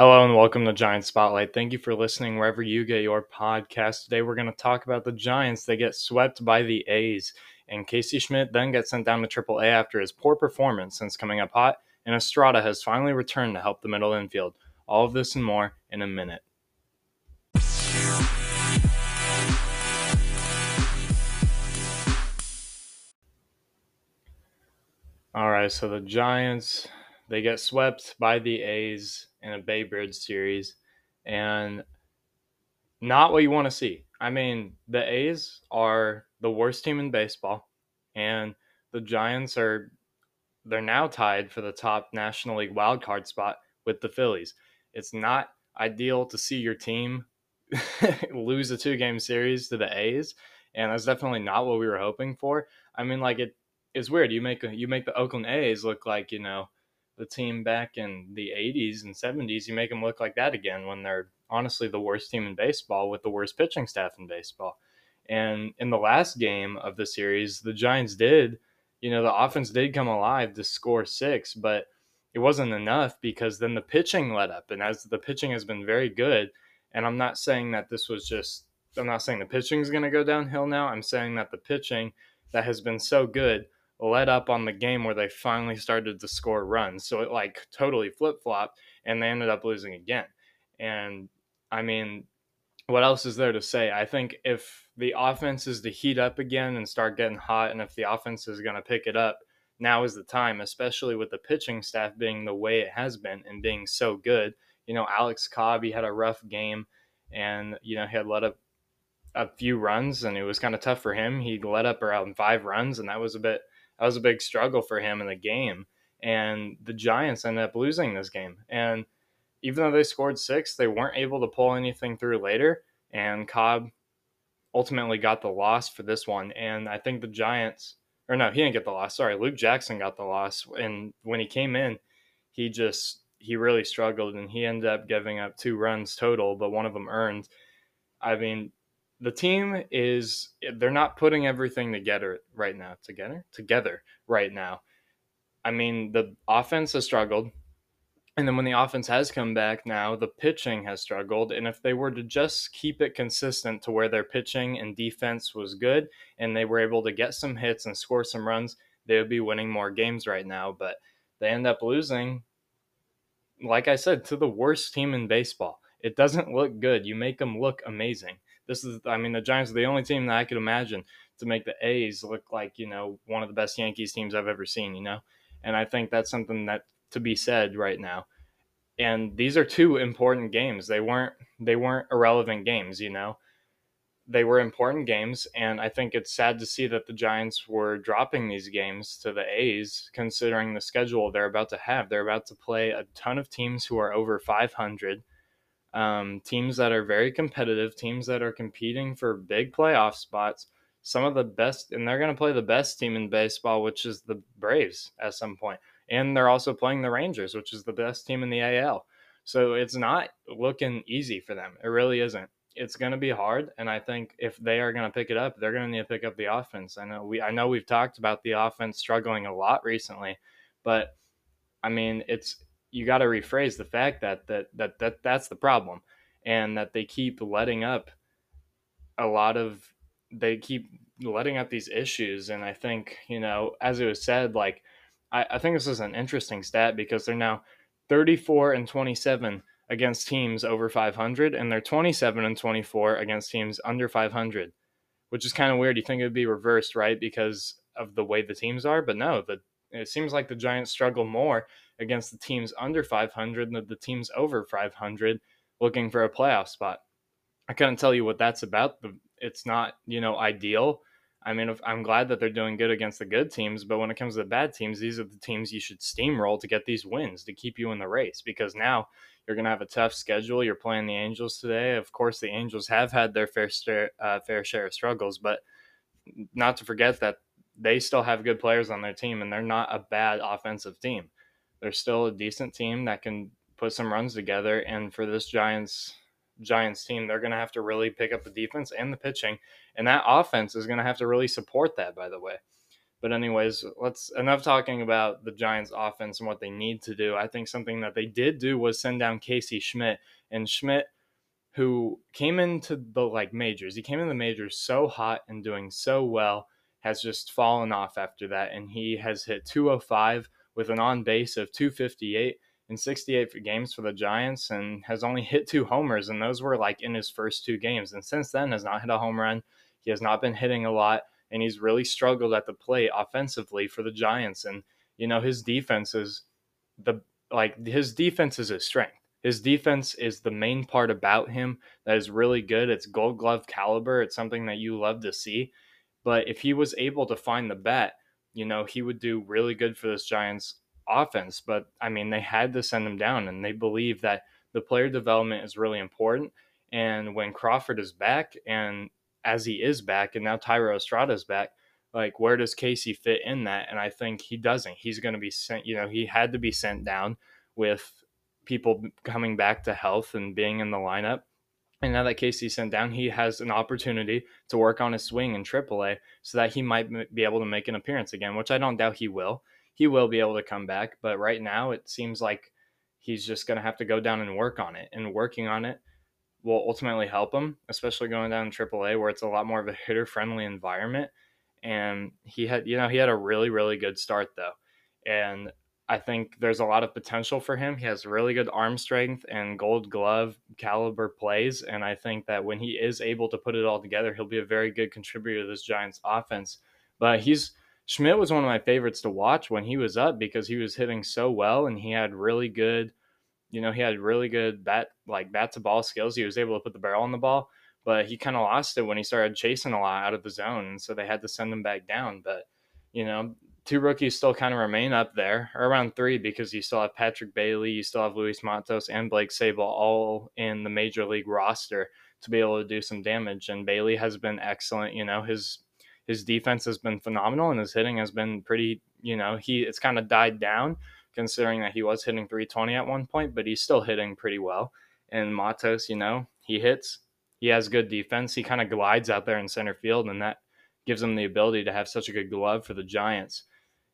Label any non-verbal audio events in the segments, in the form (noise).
Hello and welcome to Giants Spotlight. Thank you for listening wherever you get your podcast. Today we're going to talk about the Giants. They get swept by the A's, and Casey Schmitt then gets sent down to AAA after his poor performance since coming up hot, and Estrada has finally returned to help the middle infield. All of this and more in a minute. All right, so the Giants they get swept by the A's in a Bay Bridge series, and not what you want to see. I mean, the A's are the worst team in baseball, and the Giants are they're now tied for the top National League wild card spot with the Phillies. It's not ideal to see your team (laughs) lose a two game series to the A's, and that's definitely not what we were hoping for. I mean, like it is weird. You make you make the Oakland A's look like you know the team back in the 80s and 70s, you make them look like that again when they're honestly the worst team in baseball with the worst pitching staff in baseball. And in the last game of the series, the Giants did, you know, the offense did come alive to score six, but it wasn't enough because then the pitching let up. And as the pitching has been very good, and I'm not saying that this was just, I'm not saying the pitching is going to go downhill now. I'm saying that the pitching that has been so good let up on the game where they finally started to score runs. So it like totally flip flopped and they ended up losing again. And I mean, what else is there to say? I think if the offense is to heat up again and start getting hot, and if the offense is going to pick it up, now is the time, especially with the pitching staff being the way it has been and being so good. You know, Alex Cobb, he had a rough game and, you know, he had let up a few runs and it was kind of tough for him. He let up around five runs and that was a bit that was a big struggle for him in the game. And the Giants ended up losing this game. And even though they scored six, they weren't able to pull anything through later. And Cobb ultimately got the loss for this one. And I think the Giants, or no, he didn't get the loss. Sorry, Luke Jackson got the loss. And when he came in, he just he really struggled, and he ended up giving up two runs total, but one of them earned. I mean, the team is they're not putting everything together right now. Together, together right now. I mean, the offense has struggled. And then when the offense has come back now, the pitching has struggled. And if they were to just keep it consistent to where their pitching and defense was good and they were able to get some hits and score some runs, they would be winning more games right now. But they end up losing, like I said, to the worst team in baseball. It doesn't look good. You make them look amazing. This is, I mean, the Giants are the only team that I could imagine to make the A's look like, you know, one of the best Yankees teams I've ever seen, you know? And I think that's something that to be said right now. And these are two important games. They weren't they weren't irrelevant games, you know. They were important games, and I think it's sad to see that the Giants were dropping these games to the A's, considering the schedule they're about to have. They're about to play a ton of teams who are over 500 um, teams that are very competitive, teams that are competing for big playoff spots. Some of the best, and they're going to play the best team in baseball, which is the Braves at some point. And they're also playing the Rangers, which is the best team in the AL. So it's not looking easy for them. It really isn't. It's going to be hard, and I think if they are going to pick it up, they're going to need to pick up the offense. I know we, I know we've talked about the offense struggling a lot recently, but I mean, it's you got to rephrase the fact that, that that that that's the problem. And that they keep letting up a lot of they keep letting up these issues. And i think you know as it was said like i, I think this is an interesting stat because they're now 34 and 27 against teams over 500 and they're 27 and 24 against teams under 500 which is kind of weird. You think it would be reversed right because of the way the teams are? But no the it seems like the giants struggle more against the teams under 500 and the teams over 500 looking for a playoff spot. I couldn't tell you what that's about. It's not, you know, ideal. I mean, I'm glad that they're doing good against the good teams, but when it comes to the bad teams, these are the teams you should steamroll to get these wins to keep you in the race because now you're going to have a tough schedule. You're playing the Angels today. Of course, the Angels have had their fair uh, fair share of struggles, but not to forget that they still have good players on their team and they're not a bad offensive team they're still a decent team that can put some runs together. And for this Giants Giants team, they're going to have to really pick up the defense and the pitching, and that offense is going to have to really support that. By the way, But anyways, let's enough talking about the Giants offense and what they need to do. I think something that they did do was send down Casey Schmitt and Schmitt who came into the like majors. He came in the majors so hot and doing so well has just fallen off after that and he has hit 205 with an on base of 258 in 68 games for the Giants and has only hit two homers and those were like in his first two games and since then has not hit a home run. He has not been hitting a lot and he's really struggled at the plate offensively for the Giants. And you know his defense is the like his defense is his strength. His defense is the main part about him that is really good. It's Gold Glove caliber. It's something that you love to see. But if he was able to find the bat, you know he would do really good for this Giants offense. But I mean, they had to send him down, and they believe that the player development is really important. And when Crawford is back and as he is back, and now Thairo Estrada is back, like where does Casey fit in that? And I think he doesn't. He's going to be sent. You know, he had to be sent down with people coming back to health and being in the lineup. And now that Casey's sent down, he has an opportunity to work on his swing in AAA so that he might be able to make an appearance again, which I don't doubt he will. He will be able to come back, but right now it seems like he's just going to have to go down and work on it. And working on it will ultimately help him, especially going down in AAA where it's a lot more of a hitter friendly environment. And he had, you know, he had a really, really good start though. And I think there's a lot of potential for him. He has really good arm strength and gold glove caliber plays. And I think that when he is able to put it all together, he'll be a very good contributor to this Giants offense. But he's, Schmitt was one of my favorites to watch when he was up because he was hitting so well and he had really good you know, he had really good bat like bat to ball skills. He was able to put the barrel on the ball, but he kind of lost it when he started chasing a lot out of the zone, and so they had to send him back down. But you know, two rookies still kind of remain up there, or around three, because you still have Patrick Bailey, you still have Luis Matos, and Blake Sabol all in the major league roster to be able to do some damage. And Bailey has been excellent. You know, his his defense has been phenomenal, and his hitting has been pretty. You know, he it's kind of died down considering that he was hitting 320 at one point, but he's still hitting pretty well. And Matos, you know, he hits, he has good defense. He kind of glides out there in center field, and that gives him the ability to have such a good glove for the Giants.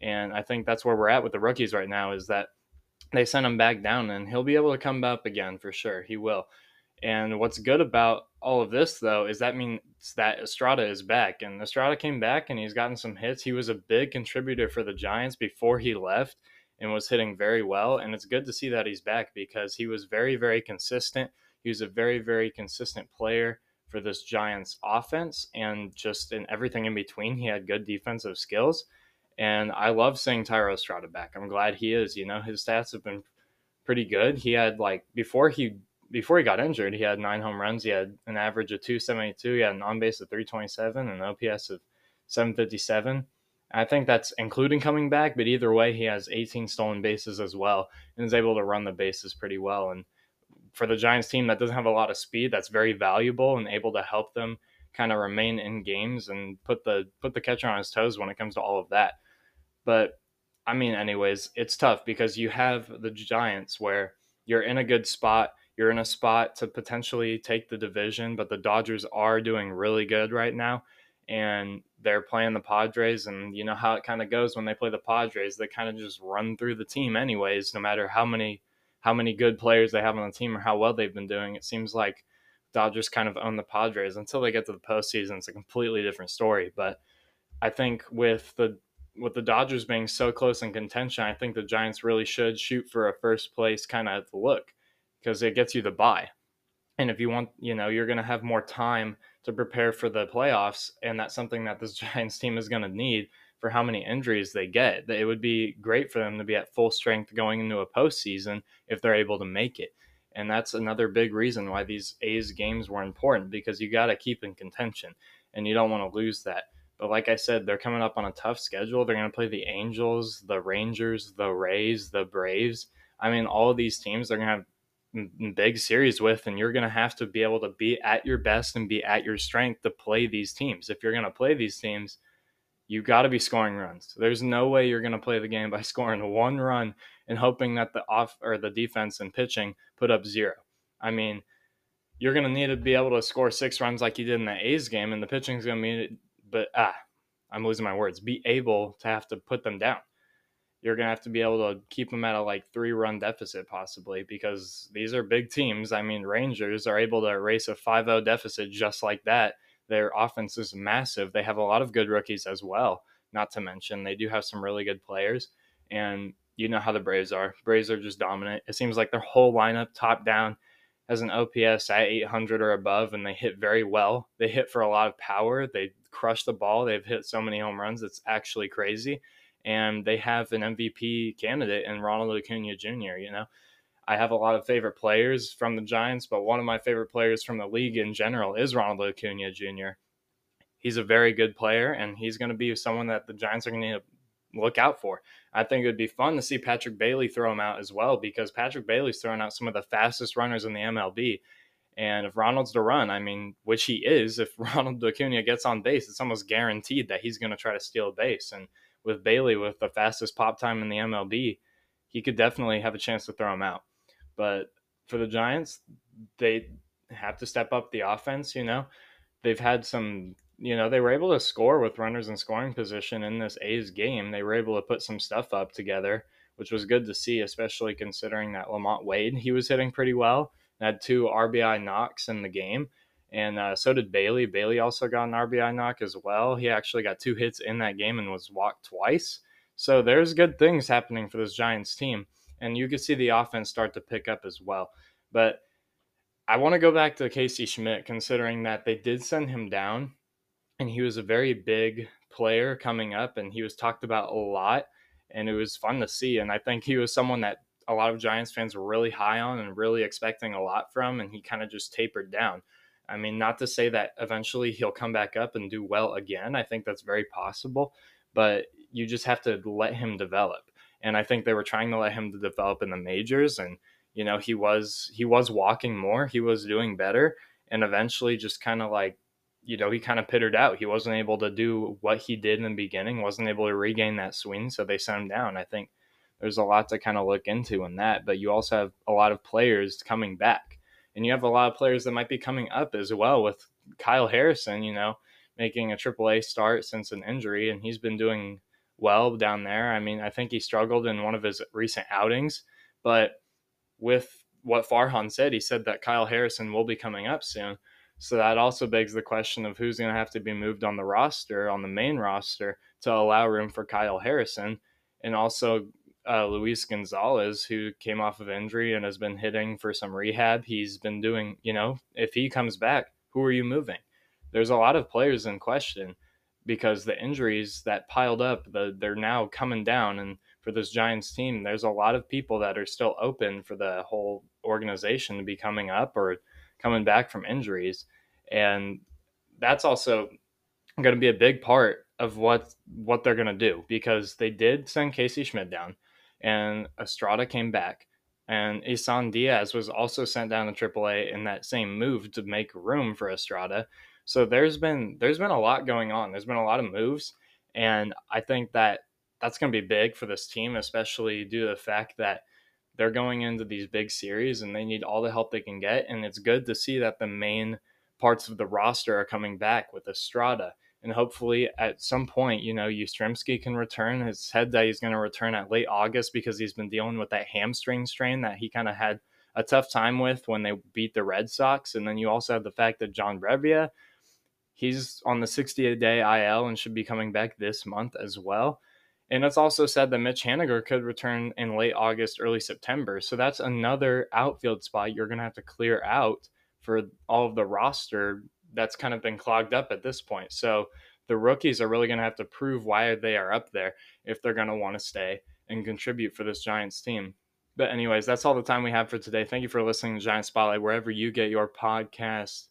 And I think that's where we're at with the rookies right now is that they sent him back down, and he'll be able to come up again for sure. He will. And what's good about all of this, though, is that means that Estrada is back. And Estrada came back and he's gotten some hits. He was a big contributor for the Giants before he left and was hitting very well. And it's good to see that he's back because he was very, very consistent. He was a very, very consistent player for this Giants offense and just in everything in between. He had good defensive skills. And I love seeing Thairo Estrada back. I'm glad he is. You know, his stats have been pretty good. He had like before he before he got injured, he had nine home runs. He had an average of 272. He had an on base of 327 and an OPS of 757. I think that's including coming back, but either way, he has 18 stolen bases as well and is able to run the bases pretty well. And for the Giants team that doesn't have a lot of speed, that's very valuable and able to help them kind of remain in games and put the put the catcher on his toes when it comes to all of that. But I mean, anyways, it's tough because you have the Giants where you're in a good spot. You're in a spot to potentially take the division, but the Dodgers are doing really good right now and they're playing the Padres, and you know how it kind of goes when they play the Padres. They kind of just run through the team, anyways, no matter how many how many good players they have on the team or how well they've been doing. It seems like Dodgers kind of own the Padres until they get to the postseason. It's a completely different story. But I think with the with the Dodgers being so close in contention, I think the Giants really should shoot for a first place kind of look because it gets you the buy. And if you want, you know, you're going to have more time to prepare for the playoffs, and that's something that this (laughs) Giants team is going to need for how many injuries they get. It would be great for them to be at full strength going into a postseason if they're able to make it. And that's another big reason why these A's games were important because you got to keep in contention and you don't want to lose that. But like I said, they're coming up on a tough schedule. They're going to play the Angels, the Rangers, the Rays, the Braves. I mean, all of these teams, they're going to have big series with, and you're going to have to be able to be at your best and be at your strength to play these teams. If you're going to play these teams, you got to be scoring runs. There's no way you're going to play the game by (laughs) scoring one run and hoping that the off or the defense and pitching put up zero. I mean, you're going to need to be able to score six runs like you did in the A's game, and the pitching's going to but ah, I'm losing my words, be able to have to put them down. You're to have to be able to keep them at a like three run deficit, possibly, because these are big teams. I mean, Rangers are able to erase a 5 0 deficit just like that. Their offense is massive. They have a lot of good rookies as well, not to mention, they do have some really good players. And you know how the Braves are. Braves are just dominant. It seems like their whole lineup, top down, has an OPS at 800 or above, and they hit very well. They hit for a lot of power. They crush the ball. They've hit so many home runs. It's actually crazy. And they have an MVP candidate in Ronald Acuna Jr., you know. I have a lot of favorite players from the Giants, but one of my favorite players from the league in general is Ronald Acuna Jr. He's a very good player, and he's going to be someone that the Giants are going to look out for. I think it would be fun to see Patrick Bailey throw him out as well because Patrick Bailey's throwing out some of the fastest runners in the MLB. And if Ronald's to run, I mean, which he is, if (laughs) Ronald Acuna gets on base, it's almost guaranteed that he's going to try to steal a base. And with Bailey, with the fastest pop time in the MLB, he could definitely have a chance to throw him out. But for the Giants, they have to step up the offense. You know, they've had some you know, they were able to score with runners in scoring position in this A's game. They were able to put some stuff up together, which was good to see, especially considering that LaMonte Wade, he was hitting pretty well, had two RBI knocks in the game. And uh, so did Bailey. Bailey also got an RBI knock as well. He actually got two hits in that game and was walked twice. So there's good things happening for this Giants team. And you can see the offense start to pick up as well. But I want to go back to Casey Schmitt, considering that they did send him down and he was a very big player coming up and he was talked about a lot and it was fun to see and i think he was someone that a lot of giants fans were really high on and really expecting a lot from and he kind of just tapered down i mean not to say that eventually he'll come back up and do well again i think that's very possible but you just have to let him develop and i think they were trying to let him to develop in the majors and you know he was he was walking more he was doing better and eventually just kind of like you know, he kind of pittered out. He wasn't able to do what he did in the beginning, wasn't able to regain that swing, so they sent him down. I think there's a lot to kind of look into in that, but you also have a lot of players coming back. And you have a lot of players that might be coming up as well with Kyle Harrison, you know, making a AAA start since an injury, and he's been doing well down there. I mean, I think he struggled in one of his recent outings, but with what Farhan said, he said that Kyle Harrison will be coming up soon. So that also begs the question of who's going to have to be moved on the roster, on the main roster, to allow room for Kyle Harrison. And also uh, Luis Gonzalez, who came off of injury and has been hitting for some rehab. He's been doing, you know, if he comes back, who are you moving? There's a lot of players in question because the injuries that piled up, the, they're now coming down. And for this Giants team, there's a lot of people that are still open for the whole organization to be coming up or coming back from injuries. And that's also going to be a big part of what what they're going to do because they did send Casey Schmitt down and Estrada came back and Isan Diaz was also sent down to AAA in that same move to make room for Estrada. So there's been there's been a lot going on. There's been a lot of moves and I think that that's going to be big for this team especially due to the fact that they're going into these big series and they need all the help they can get. And it's good to see that the main parts of the roster are coming back with Estrada. And hopefully at some point, you know, Yastrzemski can return. His said that he's going to return at late August because he's been dealing with that hamstring strain that he kind of had a tough time with when they beat the Red Sox. And then you also have the fact that John Brebbia, he's on the 60 day IL and should be coming back this month as well. And it's also said that Mitch Haniger could return in late August, early September. So that's another outfield spot you're going to have to clear out for all of the roster that's kind of been clogged up at this point. So the rookies are really going to have to prove why they are up there if they're going to want to stay and contribute for this Giants team. But, anyways, that's all the time we have for today. Thank you for listening to Giant Spotlight, wherever you get your podcast.